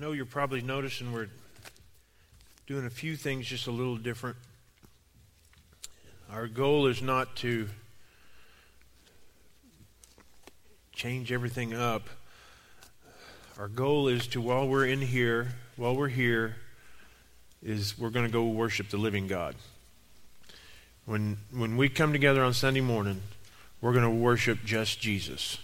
know you're probably noticing we're doing a few things just a little different. Our goal is not to change everything up. Our goal is to, while we're in here, while we're here, is we're going to go worship the living God. When, when we come together on Sunday morning, we're going to worship just Jesus.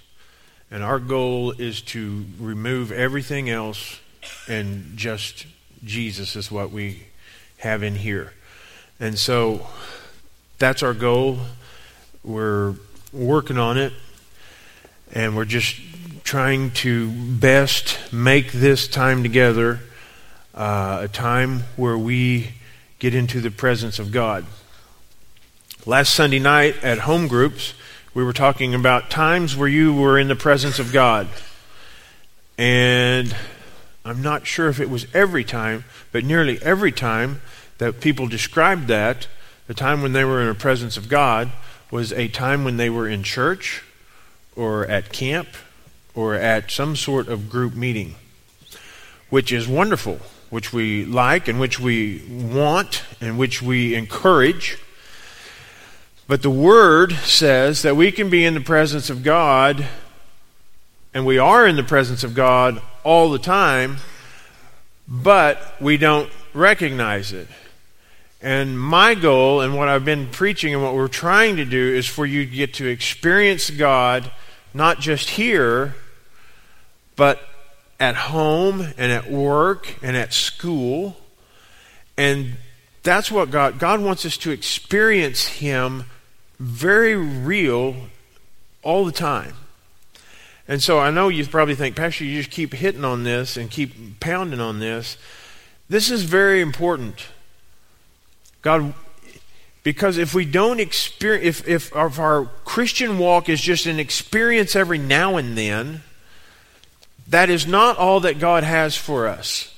And our goal is to remove everything else and just Jesus is what we have in here. And so that's our goal. We're working on it, and we're just trying to best make this time together uh, a time where we get into the presence of God. Last Sunday night at home groups, we were talking about times where you were in the presence of God. And I'm not sure if it was every time, but nearly every time that people described that, the time when they were in the presence of God was a time when they were in church or at camp or at some sort of group meeting, which is wonderful, which we like and which we want and which we encourage. But the Word says that we can be in the presence of God, and we are in the presence of God all the time, but we don't recognize it. And my goal and what I've been preaching and what we're trying to do is for you to get to experience God not just here, but at home and at work and at school. And that's what God God wants us to experience him very real all the time. And so I know you probably think, Pastor, you just keep hitting on this and keep pounding on this. This is very important. God, because if we don't experience, if, if our Christian walk is just an experience every now and then, that is not all that God has for us.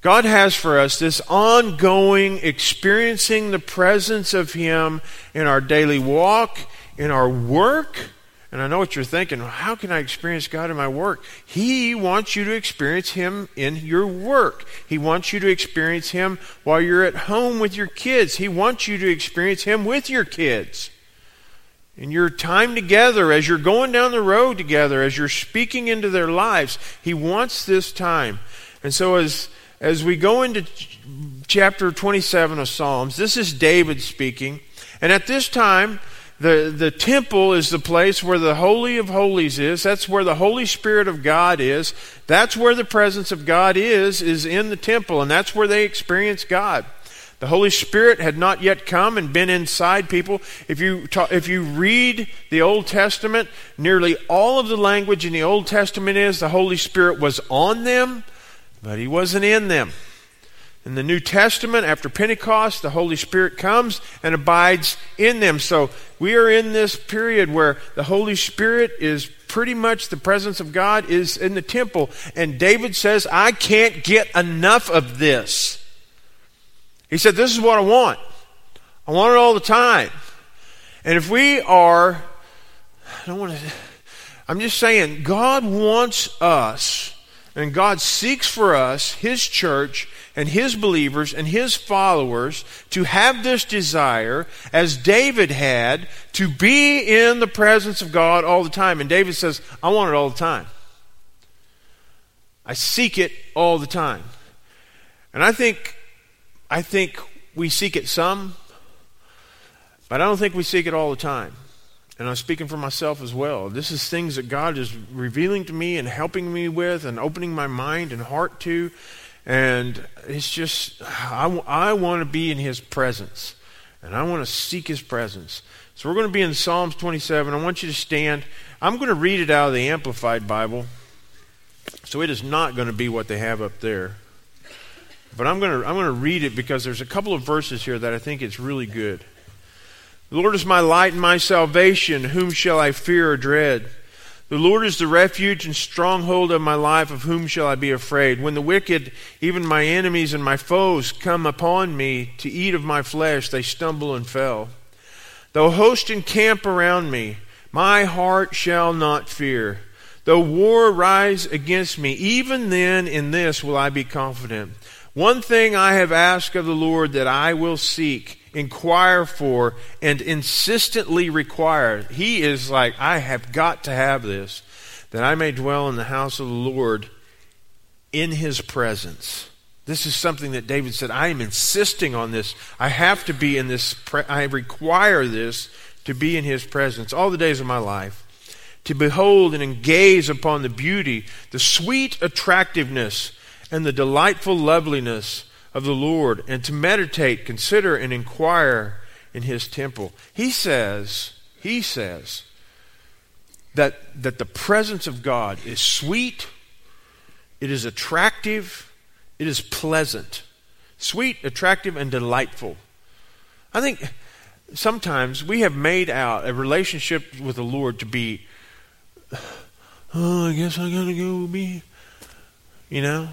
God has for us this ongoing experiencing the presence of Him in our daily walk, in our work, and I know what you're thinking. How can I experience God in my work? He wants you to experience Him in your work. He wants you to experience Him while you're at home with your kids. He wants you to experience Him with your kids. In your time together, as you're going down the road together, as you're speaking into their lives, He wants this time. And so, as, as we go into chapter 27 of Psalms, this is David speaking. And at this time, the, the temple is the place where the Holy of Holies is. That's where the Holy Spirit of God is. That's where the presence of God is, is in the temple, and that's where they experience God. The Holy Spirit had not yet come and been inside people. If you, if you read the Old Testament, nearly all of the language in the Old Testament is the Holy Spirit was on them, but He wasn't in them. In the New Testament, after Pentecost, the Holy Spirit comes and abides in them. So we are in this period where the Holy Spirit is pretty much the presence of God is in the temple. And David says, I can't get enough of this. He said, This is what I want. I want it all the time. And if we are, I don't want to, I'm just saying, God wants us, and God seeks for us, His church, and his believers and his followers to have this desire, as David had, to be in the presence of God all the time. And David says, I want it all the time. I seek it all the time. And I think, I think we seek it some, but I don't think we seek it all the time. And I'm speaking for myself as well. This is things that God is revealing to me and helping me with and opening my mind and heart to. And it's just, I, I want to be in His presence. And I want to seek His presence. So we're going to be in Psalms 27. I want you to stand. I'm going to read it out of the Amplified Bible. So it is not going to be what they have up there. But I'm going to, I'm going to read it because there's a couple of verses here that I think it's really good. The Lord is my light and my salvation. Whom shall I fear or dread? The Lord is the refuge and stronghold of my life. Of whom shall I be afraid? When the wicked, even my enemies and my foes, come upon me to eat of my flesh, they stumble and fell. Though host encamp around me, my heart shall not fear. Though war rise against me, even then in this will I be confident. One thing I have asked of the Lord that I will seek, inquire for, and insistently require. He is like, I have got to have this, that I may dwell in the house of the Lord in his presence. This is something that David said, I am insisting on this. I have to be in this, pre- I require this to be in his presence all the days of my life. To behold and gaze upon the beauty, the sweet attractiveness, and the delightful loveliness of the Lord, and to meditate, consider, and inquire in his temple. He says, he says, that, that the presence of God is sweet, it is attractive, it is pleasant. Sweet, attractive, and delightful. I think sometimes we have made out a relationship with the Lord to be, oh, I guess I gotta go be, you know?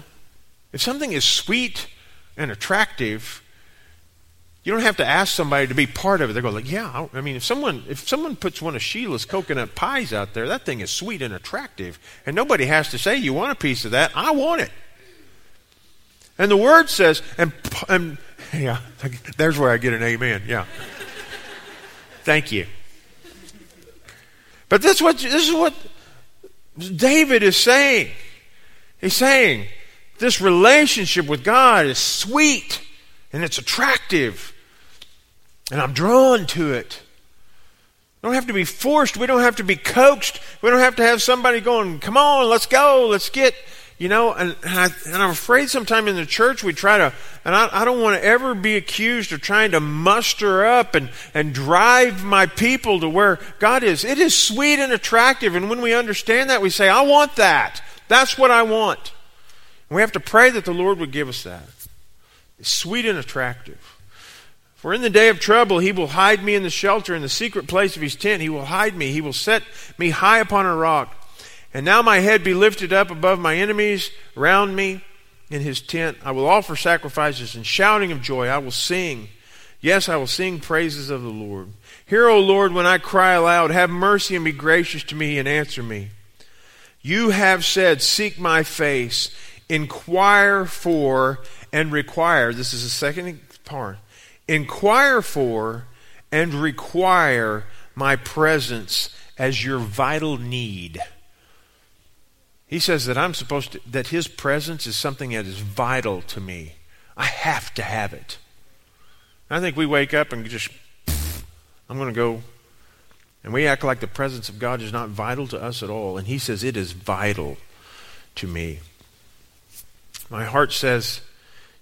If something is sweet and attractive, you don't have to ask somebody to be part of it. They go like, yeah. I mean, if someone if someone puts one of Sheila's coconut pies out there, that thing is sweet and attractive, and nobody has to say you want a piece of that. I want it. And the word says, and, and yeah, there's where I get an amen. Yeah. Thank you. But that's what this is what David is saying. He's saying this relationship with God is sweet and it's attractive and I'm drawn to it. We don't have to be forced. We don't have to be coaxed. We don't have to have somebody going, come on, let's go, let's get, you know, and, and, I, and I'm afraid sometimes in the church we try to, and I, I don't want to ever be accused of trying to muster up and, and drive my people to where God is. It is sweet and attractive, and when we understand that, we say, I want that. That's what I want. And we have to pray that the Lord would give us that. It's sweet and attractive. For in the day of trouble he will hide me in the shelter, in the secret place of his tent. He will hide me. He will set me high upon a rock. And now my head be lifted up above my enemies round me in his tent. I will offer sacrifices and shouting of joy. I will sing. Yes, I will sing praises of the Lord. Hear, O Lord, when I cry aloud. Have mercy and be gracious to me and answer me. You have said, Seek my face, inquire for and require. This is the second part inquire for and require my presence as your vital need. He says that I'm supposed to, that his presence is something that is vital to me. I have to have it. I think we wake up and just, I'm going to go, and we act like the presence of God is not vital to us at all. And he says it is vital to me. My heart says,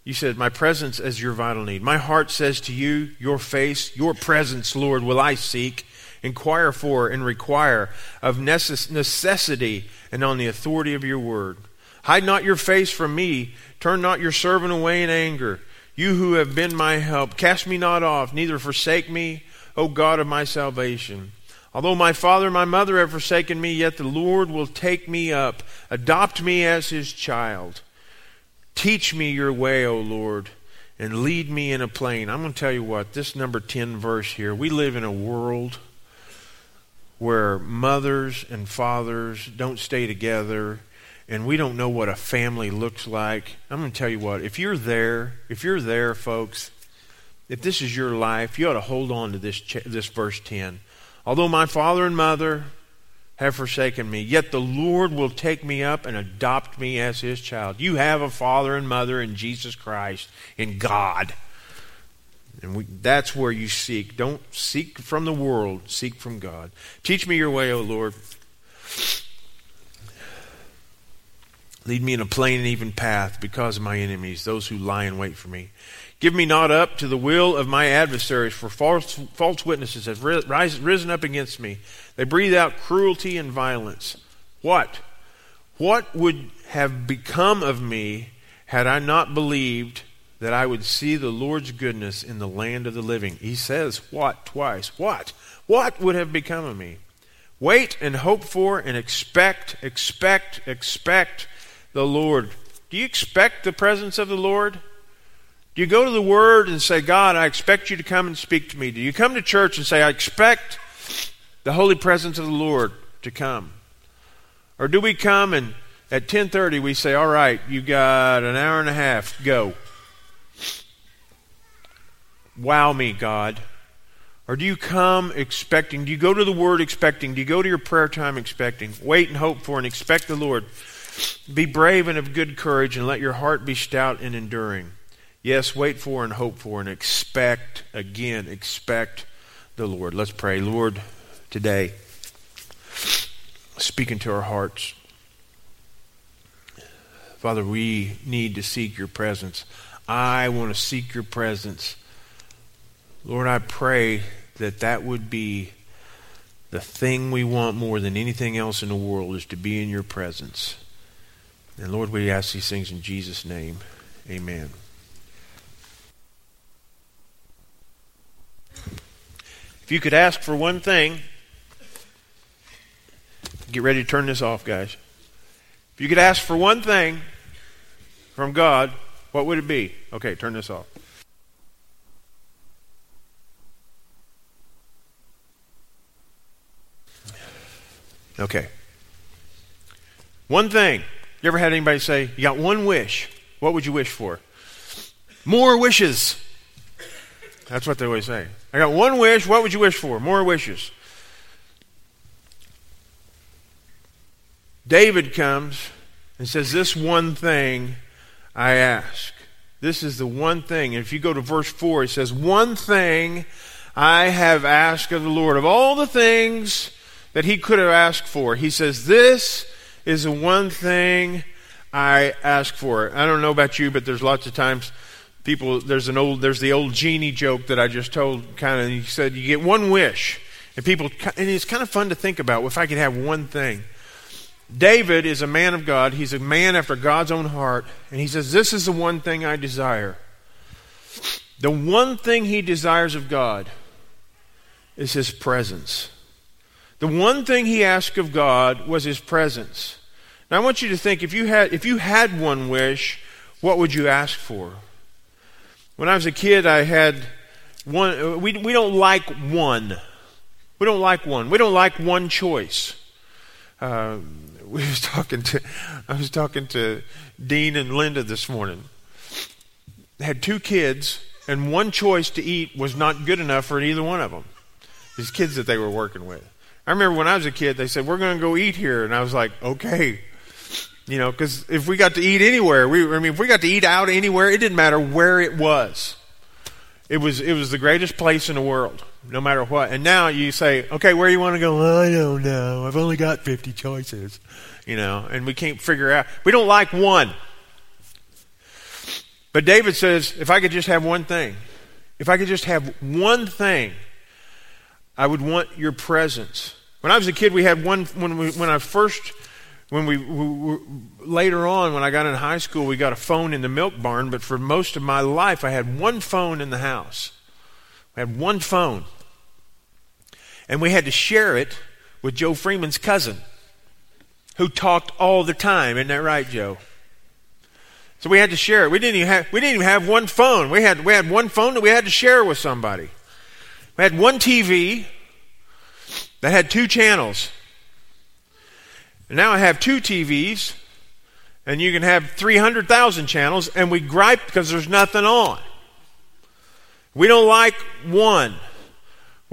you said, My presence is your vital need. My heart says to you, Your face, your presence, Lord, will I seek, inquire for, and require of necessity and on the authority of your word. Hide not your face from me. Turn not your servant away in anger. You who have been my help, cast me not off, neither forsake me, O God of my salvation. Although my father and my mother have forsaken me, yet the Lord will take me up, adopt me as his child. Teach me your way, O Lord, and lead me in a plain. I'm going to tell you what, this number 10 verse here, we live in a world where mothers and fathers don't stay together and we don't know what a family looks like. I'm going to tell you what, if you're there, if you're there, folks, if this is your life, you ought to hold on to this, this verse 10. Although my father and mother have forsaken me, yet the Lord will take me up and adopt me as his child. You have a father and mother in Jesus Christ, in God. And we, that's where you seek. Don't seek from the world, seek from God. Teach me your way, O Lord. Lead me in a plain and even path because of my enemies, those who lie in wait for me. Give me not up to the will of my adversaries, for false, false witnesses have risen up against me. They breathe out cruelty and violence. What? What would have become of me had I not believed that I would see the Lord's goodness in the land of the living? He says, What? Twice. What? What would have become of me? Wait and hope for and expect, expect, expect the Lord. Do you expect the presence of the Lord? Do you go to the Word and say, God, I expect you to come and speak to me? Do you come to church and say, I expect the holy presence of the Lord to come? Or do we come and at 10:30 we say, "All right, you got an hour and a half. Go." Wow me, God. Or do you come expecting? Do you go to the Word expecting? Do you go to your prayer time expecting? Wait and hope for and expect the Lord. Be brave and of good courage, and let your heart be stout and enduring. Yes, wait for and hope for and expect, again, expect the Lord. Let's pray. Lord, today, speak into our hearts. Father, we need to seek your presence. I want to seek your presence. Lord, I pray that that would be the thing we want more than anything else in the world is to be in your presence. And Lord, we ask these things in Jesus' name. Amen. If you could ask for one thing, get ready to turn this off, guys. If you could ask for one thing from God, what would it be? Okay, turn this off. Okay. One thing. You ever had anybody say, You got one wish? What would you wish for? More wishes. That's what they always say. I got one wish. What would you wish for? More wishes. David comes and says, This one thing I ask. This is the one thing. And if you go to verse 4, it says, One thing I have asked of the Lord. Of all the things that he could have asked for. He says, This is the one thing I ask for. I don't know about you, but there's lots of times people there's an old there's the old genie joke that I just told kind of he said you get one wish and people and it's kind of fun to think about if I could have one thing. David is a man of God. He's a man after God's own heart and he says this is the one thing I desire. The one thing he desires of God is his presence. The one thing he asked of God was his presence. Now I want you to think if you had if you had one wish, what would you ask for? When I was a kid, I had one we we don't like one. We don't like one. We don't like one choice. Uh, we was talking to I was talking to Dean and Linda this morning. Had two kids, and one choice to eat was not good enough for either one of them. These kids that they were working with. I remember when I was a kid, they said, We're going to go eat here. And I was like, Okay. You know, because if we got to eat anywhere, we, I mean, if we got to eat out anywhere, it didn't matter where it was. It was, it was the greatest place in the world, no matter what. And now you say, okay, where you want to go? I don't know. I've only got 50 choices, you know, and we can't figure out. We don't like one. But David says, if I could just have one thing, if I could just have one thing, I would want your presence. When I was a kid, we had one, when, we, when I first, when we, we, later on, when I got in high school, we got a phone in the milk barn, but for most of my life, I had one phone in the house. I had one phone. And we had to share it with Joe Freeman's cousin, who talked all the time. Isn't that right, Joe? So we had to share it. We didn't even have, we didn't even have one phone. We had, we had one phone that we had to share with somebody. We had one TV that had two channels. And now I have two TVs, and you can have 300,000 channels, and we gripe because there's nothing on. We don't like one.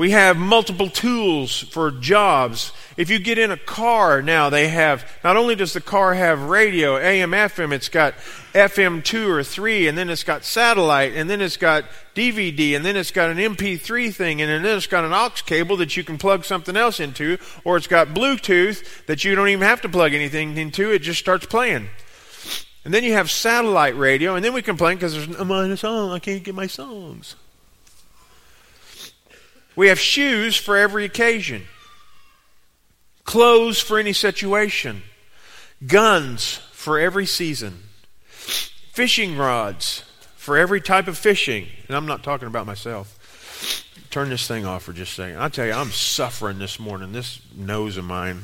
We have multiple tools for jobs. If you get in a car now, they have, not only does the car have radio, AM, FM, it's got FM 2 or 3, and then it's got satellite, and then it's got DVD, and then it's got an MP3 thing, and then it's got an aux cable that you can plug something else into, or it's got Bluetooth that you don't even have to plug anything into, it just starts playing. And then you have satellite radio, and then we complain because there's no song, I can't get my songs. We have shoes for every occasion, clothes for any situation, guns for every season, fishing rods for every type of fishing. And I'm not talking about myself. Turn this thing off for just a second. I tell you, I'm suffering this morning. This nose of mine.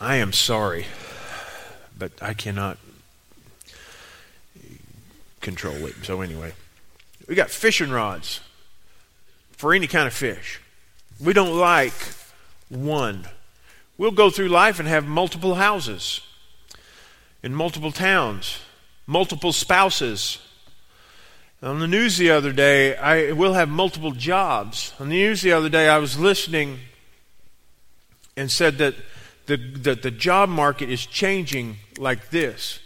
I am sorry, but I cannot control it. So anyway, we got fishing rods for any kind of fish. We don't like one. We'll go through life and have multiple houses in multiple towns, multiple spouses. On the news the other day, I will have multiple jobs. On the news the other day, I was listening and said that the, that the job market is changing like this.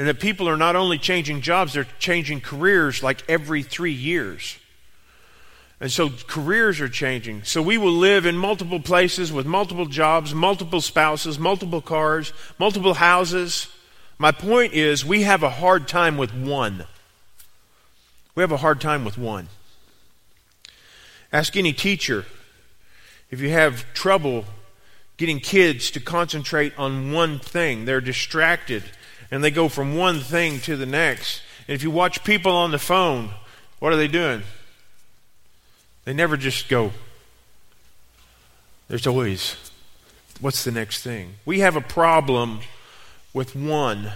And that people are not only changing jobs, they're changing careers like every three years. And so careers are changing. So we will live in multiple places with multiple jobs, multiple spouses, multiple cars, multiple houses. My point is, we have a hard time with one. We have a hard time with one. Ask any teacher if you have trouble getting kids to concentrate on one thing. They're distracted and they go from one thing to the next. And if you watch people on the phone, what are they doing? They never just go. There's always, what's the next thing? We have a problem with one.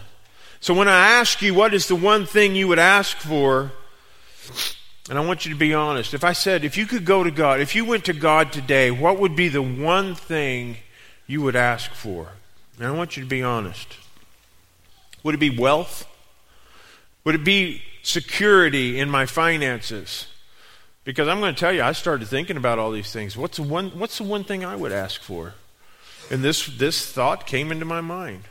So when I ask you, what is the one thing you would ask for? And I want you to be honest. If I said, if you could go to God, if you went to God today, what would be the one thing you would ask for? And I want you to be honest. Would it be wealth? Would it be security in my finances? Because I'm going to tell you, I started thinking about all these things. What's the one, what's the one thing I would ask for? And this, this thought came into my mind.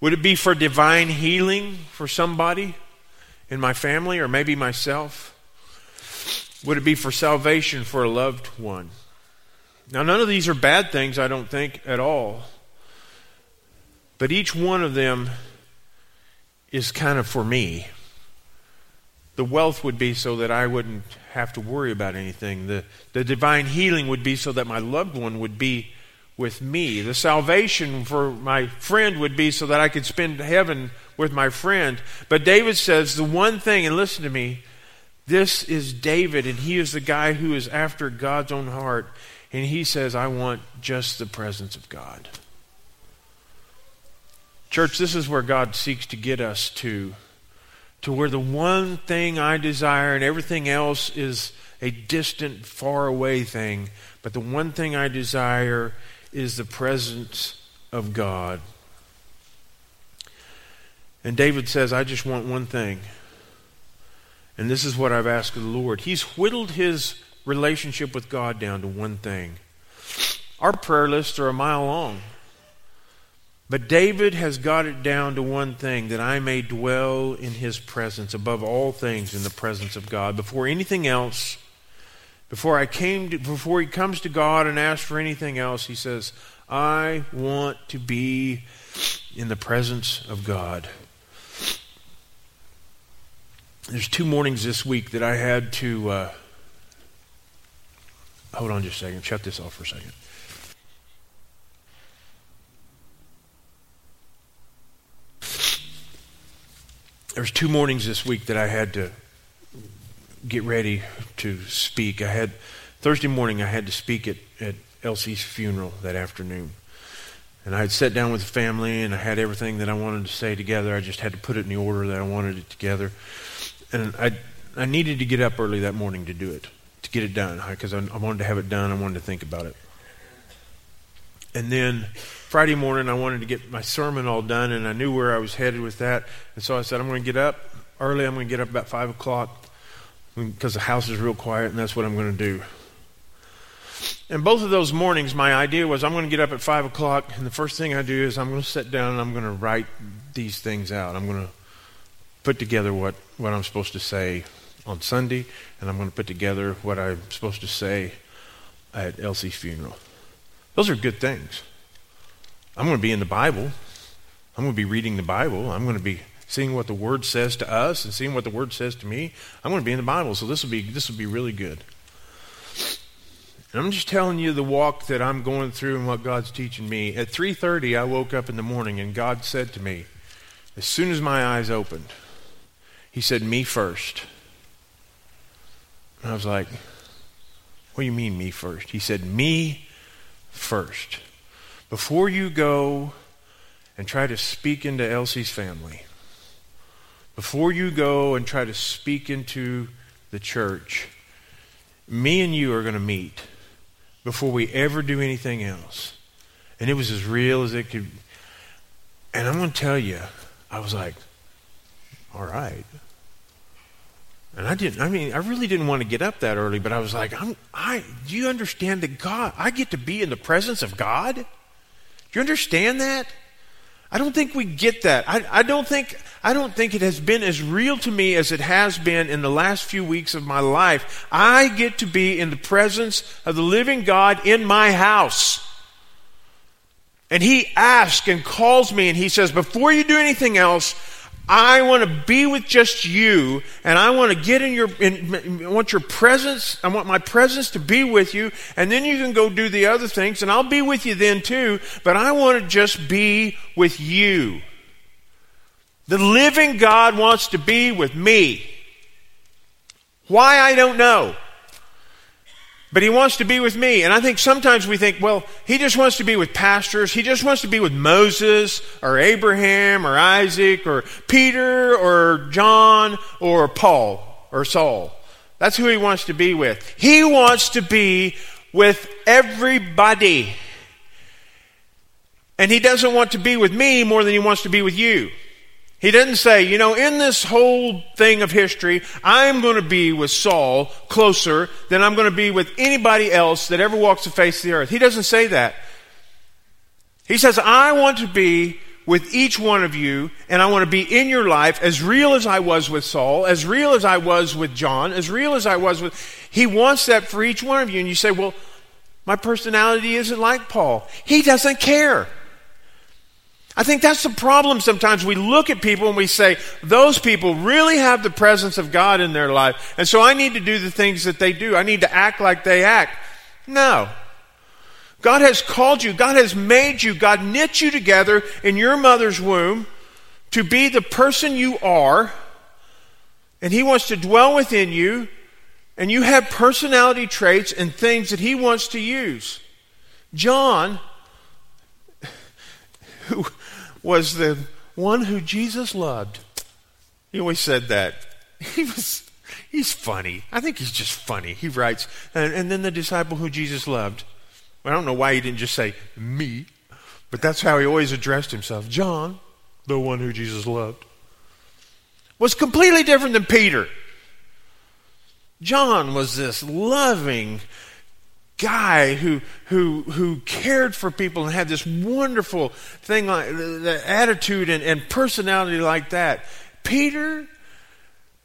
Would it be for divine healing for somebody in my family or maybe myself? Would it be for salvation for a loved one? Now, none of these are bad things, I don't think, at all. But each one of them is kind of for me. The wealth would be so that I wouldn't have to worry about anything. The, the divine healing would be so that my loved one would be with me. The salvation for my friend would be so that I could spend heaven with my friend. But David says the one thing, and listen to me, this is David, and he is the guy who is after God's own heart. And he says, I want just the presence of God. Church, this is where God seeks to get us to. To where the one thing I desire and everything else is a distant, far away thing. But the one thing I desire is the presence of God. And David says, I just want one thing. And this is what I've asked of the Lord. He's whittled his relationship with God down to one thing. Our prayer lists are a mile long. But David has got it down to one thing that I may dwell in his presence above all things in the presence of God. Before anything else, before I came to, before he comes to God and asks for anything else, he says, I want to be in the presence of God. There's two mornings this week that I had to uh, hold on just a second, shut this off for a second. There's two mornings this week that I had to get ready to speak. I had Thursday morning I had to speak at, at Elsie's funeral that afternoon. And I had sat down with the family and I had everything that I wanted to say together. I just had to put it in the order that I wanted it together. And I I needed to get up early that morning to do it, to get it done, because I, I wanted to have it done. I wanted to think about it. And then Friday morning, I wanted to get my sermon all done, and I knew where I was headed with that. And so I said, I'm going to get up early. I'm going to get up about 5 o'clock because the house is real quiet, and that's what I'm going to do. And both of those mornings, my idea was I'm going to get up at 5 o'clock, and the first thing I do is I'm going to sit down and I'm going to write these things out. I'm going to put together what, what I'm supposed to say on Sunday, and I'm going to put together what I'm supposed to say at Elsie's funeral. Those are good things. I'm going to be in the Bible. I'm going to be reading the Bible. I'm going to be seeing what the Word says to us and seeing what the Word says to me. I'm going to be in the Bible, so this will be this will be really good. And I'm just telling you the walk that I'm going through and what God's teaching me. At 3:30, I woke up in the morning and God said to me, as soon as my eyes opened, He said, "Me first." And I was like, "What do you mean, me first? He said, "Me first." before you go and try to speak into Elsie's family, before you go and try to speak into the church, me and you are going to meet. before we ever do anything else. And it was as real as it could. And I'm going to tell you, I was like, all right. And I didn't, I mean, I really didn't want to get up that early, but I was like, I'm, I, do you understand that God, I get to be in the presence of God? Do you understand that? I don't think we get that. I, I, don't think, I don't think it has been as real to me as it has been in the last few weeks of my life. I get to be in the presence of the living God in my house. And He asks and calls me and He says, before you do anything else, I want to be with just you, and I want to get in your, in, I want your presence, I want my presence to be with you, and then you can go do the other things, and I'll be with you then too, but I want to just be with you. The living God wants to be with me. Why, I don't know. But he wants to be with me. And I think sometimes we think, well, he just wants to be with pastors. He just wants to be with Moses or Abraham or Isaac or Peter or John or Paul or Saul. That's who he wants to be with. He wants to be with everybody. And he doesn't want to be with me more than he wants to be with you. He didn't say, you know, in this whole thing of history, I'm going to be with Saul closer than I'm going to be with anybody else that ever walks the face of the earth. He doesn't say that. He says, I want to be with each one of you, and I want to be in your life as real as I was with Saul, as real as I was with John, as real as I was with. He wants that for each one of you. And you say, well, my personality isn't like Paul. He doesn't care. I think that's the problem sometimes. We look at people and we say, those people really have the presence of God in their life. And so I need to do the things that they do. I need to act like they act. No. God has called you. God has made you. God knit you together in your mother's womb to be the person you are. And He wants to dwell within you. And you have personality traits and things that He wants to use. John, who was the one who Jesus loved. He always said that. He was, he's funny. I think he's just funny. He writes, and, and then the disciple who Jesus loved. I don't know why he didn't just say, me, but that's how he always addressed himself. John, the one who Jesus loved, was completely different than Peter. John was this loving, guy who who who cared for people and had this wonderful thing like the attitude and, and personality like that. Peter,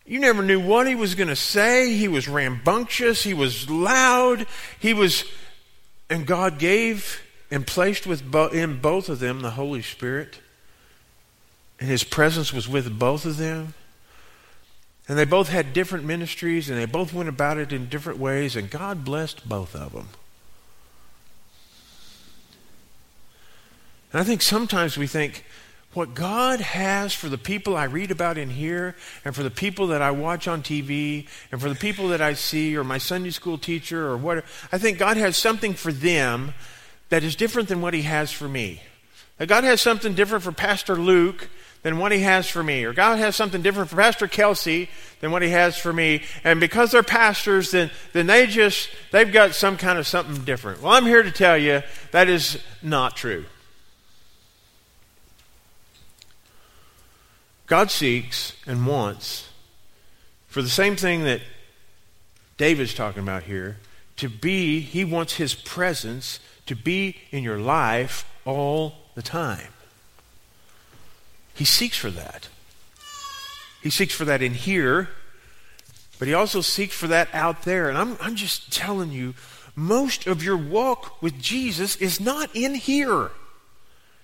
you never knew what he was going to say. He was rambunctious. He was loud. He was, and God gave and placed with bo- in both of them the Holy Spirit. And His presence was with both of them. And they both had different ministries and they both went about it in different ways, and God blessed both of them. And I think sometimes we think, what God has for the people I read about in here, and for the people that I watch on TV, and for the people that I see, or my Sunday school teacher, or whatever, I think God has something for them that is different than what He has for me. That God has something different for Pastor Luke than what he has for me. Or God has something different for Pastor Kelsey than what he has for me. And because they're pastors, then, then they just, they've got some kind of something different. Well, I'm here to tell you that is not true. God seeks and wants for the same thing that David's talking about here to be, he wants his presence to be in your life all the time. He seeks for that. He seeks for that in here, but he also seeks for that out there. And I'm, I'm just telling you, most of your walk with Jesus is not in here,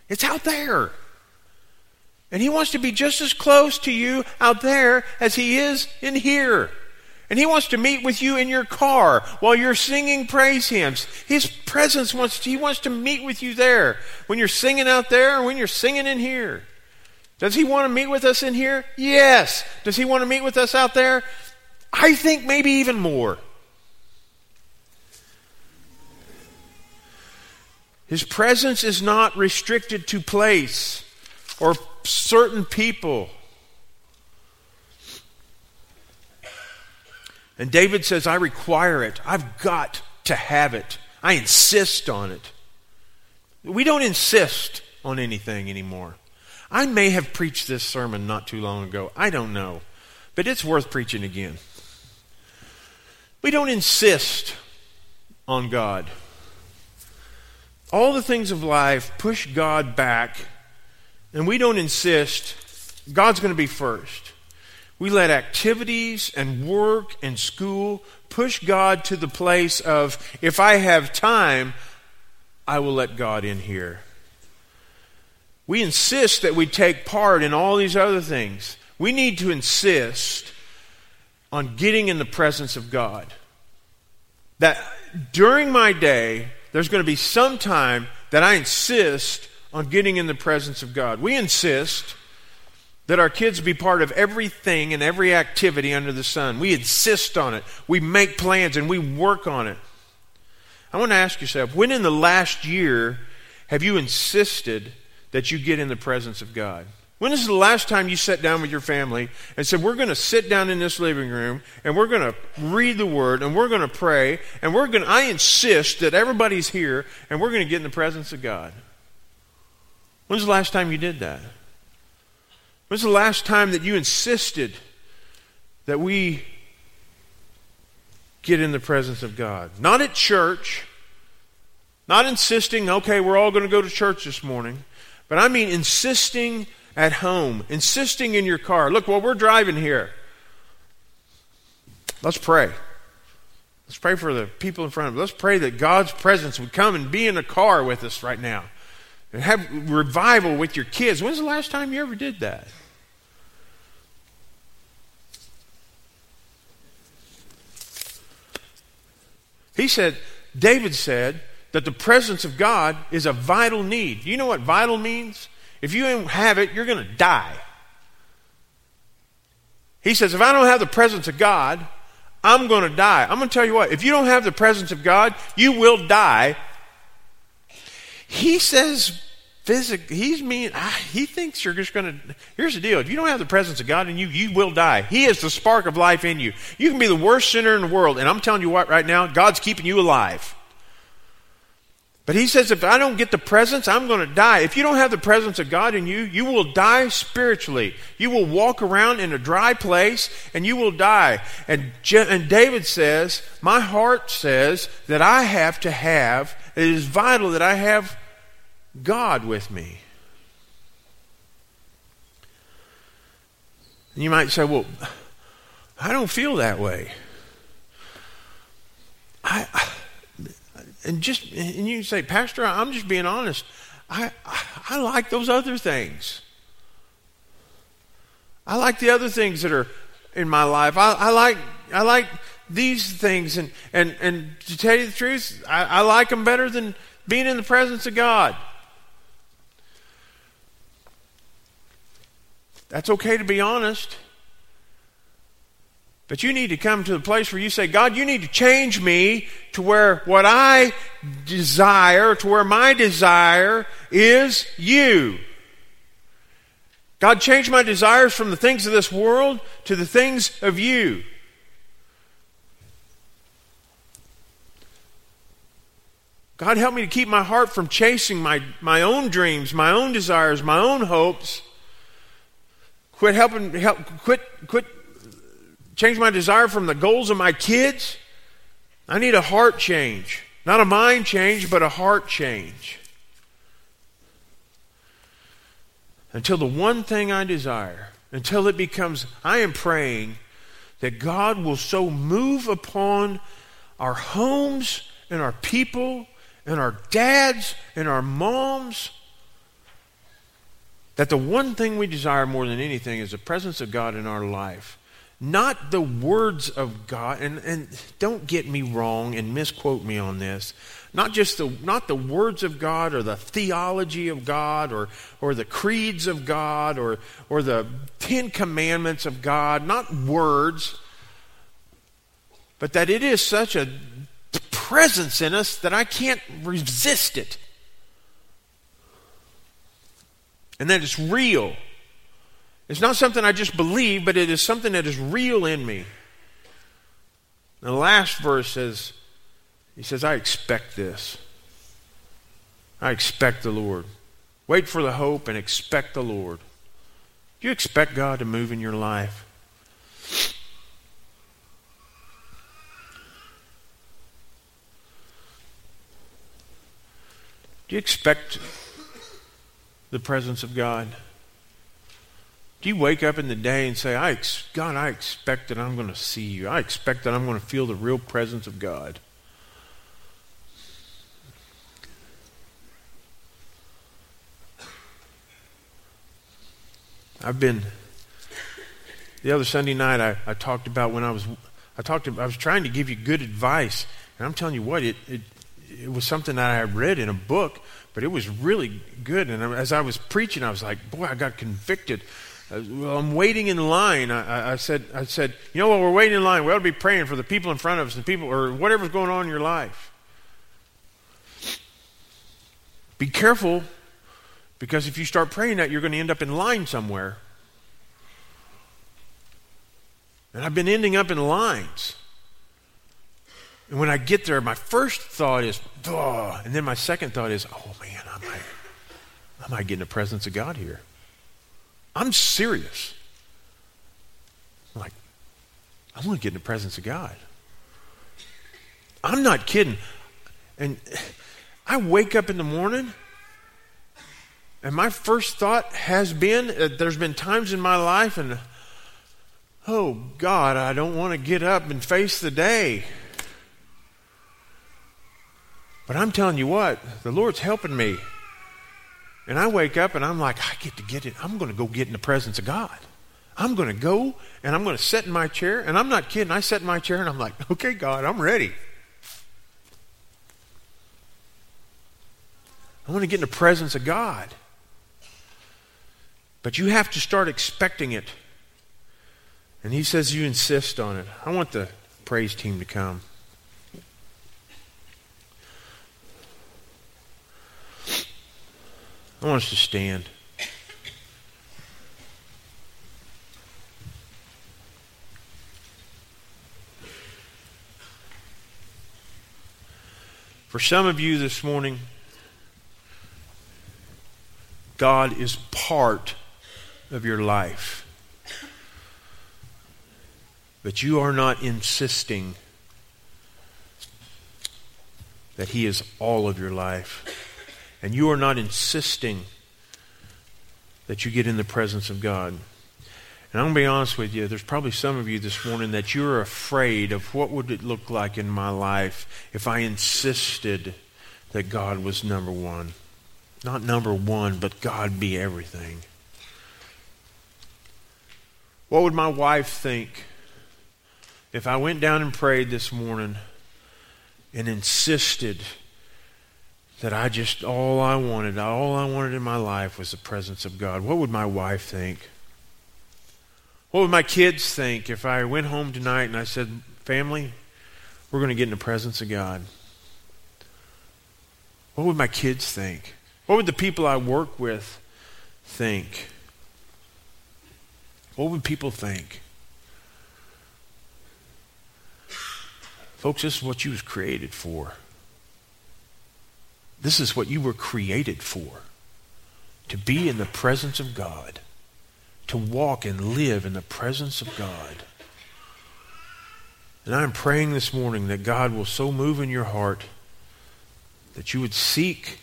it's out there. And he wants to be just as close to you out there as he is in here. And he wants to meet with you in your car while you're singing praise hymns. His presence wants to, he wants to meet with you there when you're singing out there and when you're singing in here. Does he want to meet with us in here? Yes. Does he want to meet with us out there? I think maybe even more. His presence is not restricted to place or certain people. And David says, I require it. I've got to have it. I insist on it. We don't insist on anything anymore. I may have preached this sermon not too long ago. I don't know. But it's worth preaching again. We don't insist on God. All the things of life push God back, and we don't insist God's going to be first. We let activities and work and school push God to the place of, if I have time, I will let God in here. We insist that we take part in all these other things. We need to insist on getting in the presence of God. That during my day, there's going to be some time that I insist on getting in the presence of God. We insist that our kids be part of everything and every activity under the sun. We insist on it. We make plans and we work on it. I want to ask yourself when in the last year have you insisted that you get in the presence of God? When is the last time you sat down with your family and said, We're going to sit down in this living room and we're going to read the Word and we're going to pray and we're going to, I insist that everybody's here and we're going to get in the presence of God? When's the last time you did that? When's the last time that you insisted that we get in the presence of God? Not at church, not insisting, okay, we're all going to go to church this morning, but I mean insisting at home, insisting in your car. Look, while we're driving here, let's pray. Let's pray for the people in front of us. Let's pray that God's presence would come and be in the car with us right now. And have revival with your kids. When's the last time you ever did that? He said, David said that the presence of God is a vital need. You know what vital means? If you don't have it, you're going to die. He says, if I don't have the presence of God, I'm going to die. I'm going to tell you what, if you don't have the presence of God, you will die. He says, he's mean, he thinks you're just going to, here's the deal. If you don't have the presence of God in you, you will die. He is the spark of life in you. You can be the worst sinner in the world, and I'm telling you what right now, God's keeping you alive. But he says, if I don't get the presence, I'm going to die. If you don't have the presence of God in you, you will die spiritually. You will walk around in a dry place and you will die. And, Je- and David says, My heart says that I have to have, it is vital that I have God with me. And you might say, Well, I don't feel that way. I, I and just and you say, Pastor, I'm just being honest. I, I like those other things. I like the other things that are in my life. I, I like I like these things, and and and to tell you the truth, I, I like them better than being in the presence of God. That's okay to be honest. But you need to come to the place where you say, God, you need to change me to where what I desire, to where my desire is you. God, change my desires from the things of this world to the things of you. God, help me to keep my heart from chasing my, my own dreams, my own desires, my own hopes. Quit helping, help, quit, quit change my desire from the goals of my kids. I need a heart change. Not a mind change, but a heart change. Until the one thing I desire, until it becomes, I am praying that God will so move upon our homes and our people and our dads and our moms that the one thing we desire more than anything is the presence of God in our life not the words of God, and, and don't get me wrong and misquote me on this. Not just the not the words of God or the theology of God or or the creeds of God or or the Ten Commandments of God, not words, but that it is such a presence in us that I can't resist it. And that it's real. It's not something I just believe, but it is something that is real in me. And The last verse says, He says, I expect this. I expect the Lord. Wait for the hope and expect the Lord. Do you expect God to move in your life? Do you expect the presence of God? Do you wake up in the day and say, I God, I expect that I'm going to see you. I expect that I'm going to feel the real presence of God. I've been the other Sunday night I, I talked about when I was I talked I was trying to give you good advice and I'm telling you what it, it it was something that I read in a book but it was really good and as I was preaching I was like boy I got convicted well, I'm waiting in line. I, I, said, I said, you know what? We're waiting in line. We ought to be praying for the people in front of us, and people, or whatever's going on in your life. Be careful because if you start praying that, you're going to end up in line somewhere. And I've been ending up in lines. And when I get there, my first thought is, oh, and then my second thought is, oh man, I might, I might get in the presence of God here. I'm serious. I'm like, I want to get in the presence of God. I'm not kidding. And I wake up in the morning and my first thought has been uh, there's been times in my life, and oh God, I don't want to get up and face the day. But I'm telling you what, the Lord's helping me. And I wake up and I'm like, I get to get it. I'm going to go get in the presence of God. I'm going to go and I'm going to sit in my chair. And I'm not kidding. I sit in my chair and I'm like, okay, God, I'm ready. I want to get in the presence of God. But you have to start expecting it. And he says you insist on it. I want the praise team to come. I want us to stand. For some of you this morning, God is part of your life. But you are not insisting that He is all of your life. And you are not insisting that you get in the presence of God. And I'm going to be honest with you, there's probably some of you this morning that you're afraid of what would it look like in my life if I insisted that God was number one. Not number one, but God be everything. What would my wife think if I went down and prayed this morning and insisted that I just, all I wanted, all I wanted in my life was the presence of God? What would my wife think? What would my kids think if I went home tonight and I said, Family, we're going to get in the presence of God? What would my kids think? What would the people I work with think? What would people think? Folks, this is what you was created for. This is what you were created for. To be in the presence of God. To walk and live in the presence of God. And I'm praying this morning that God will so move in your heart that you would seek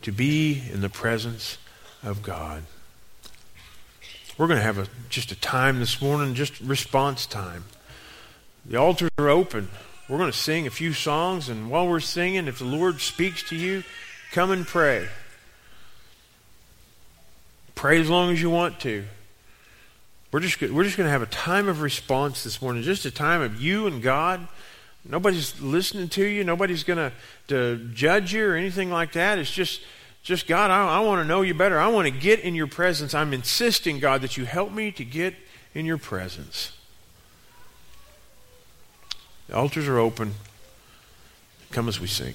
to be in the presence of God. We're going to have a, just a time this morning, just response time. The altars are open. We're going to sing a few songs, and while we're singing, if the Lord speaks to you, come and pray. Pray as long as you want to. We're just, we're just going to have a time of response this morning, just a time of you and God. Nobody's listening to you. Nobody's going to, judge you or anything like that. It's just just God, I, I want to know you better. I want to get in your presence. I'm insisting, God, that you help me to get in your presence. The altars are open. Come as we sing.